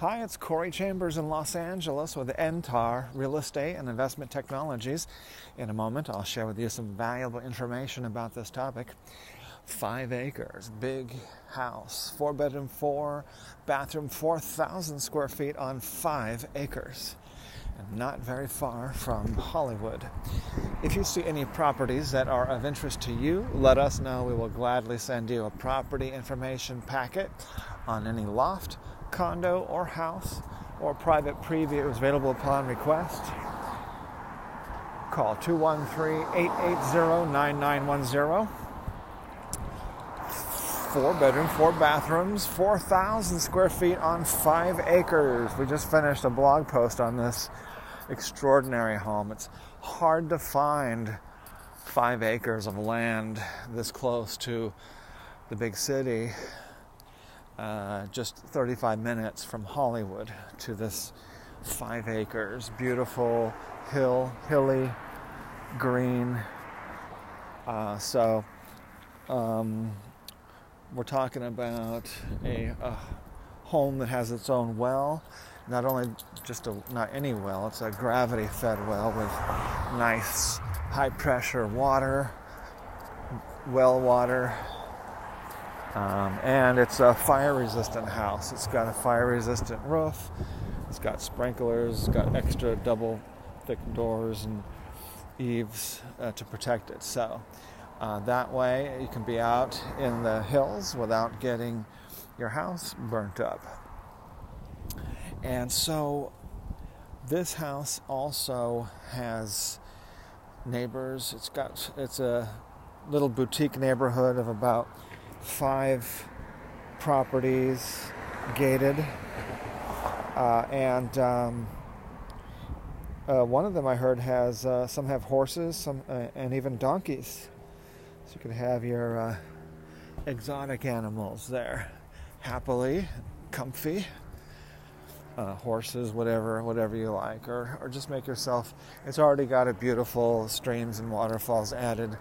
Hi, it's Corey Chambers in Los Angeles with NTAR Real Estate and Investment Technologies. In a moment, I'll share with you some valuable information about this topic. Five acres, big house, four bedroom, four bathroom, 4,000 square feet on five acres. And not very far from Hollywood. If you see any properties that are of interest to you, let us know. We will gladly send you a property information packet on any loft condo or house or private preview is available upon request. Call 213 880 9910. Four bedroom, four bathrooms, 4,000 square feet on five acres. We just finished a blog post on this extraordinary home. It's hard to find five acres of land this close to the big city uh, just 35 minutes from Hollywood to this five acres, beautiful hill, hilly, green. Uh, so um, we're talking about a, a, home that has its own well, not only just a not any well, it's a gravity fed well with nice high pressure water, well water, um, and it's a fire resistant house. It's got a fire resistant roof, it's got sprinklers, it's got extra double thick doors and eaves uh, to protect it. So uh, that way you can be out in the hills without getting your house burnt up. And so this house also has neighbors. It's got it's a little boutique neighborhood of about five properties gated, uh, and um, uh, one of them I heard has uh, some have horses, some uh, and even donkeys. So you could have your uh, exotic animals there, happily, comfy. Uh, horses, whatever, whatever you like, or, or just make yourself. It's already got a beautiful streams and waterfalls added.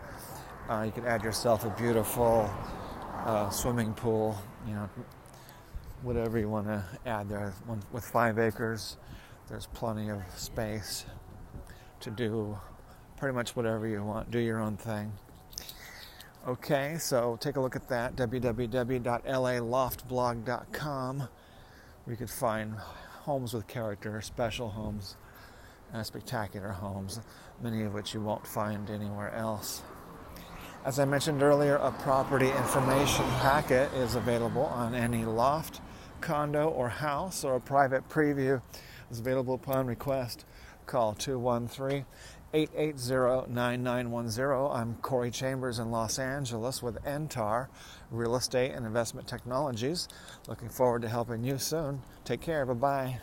you can add yourself a beautiful uh, swimming pool, you know, whatever you want to add there. With five acres, there's plenty of space to do pretty much whatever you want. Do your own thing. Okay, so take a look at that www.laloftblog.com you can find homes with character, special homes, and spectacular homes, many of which you won't find anywhere else. As I mentioned earlier, a property information packet is available on any loft, condo, or house, or a private preview is available upon request. Call 213 880 9910. I'm Corey Chambers in Los Angeles with NTAR Real Estate and Investment Technologies. Looking forward to helping you soon. Take care. Bye bye.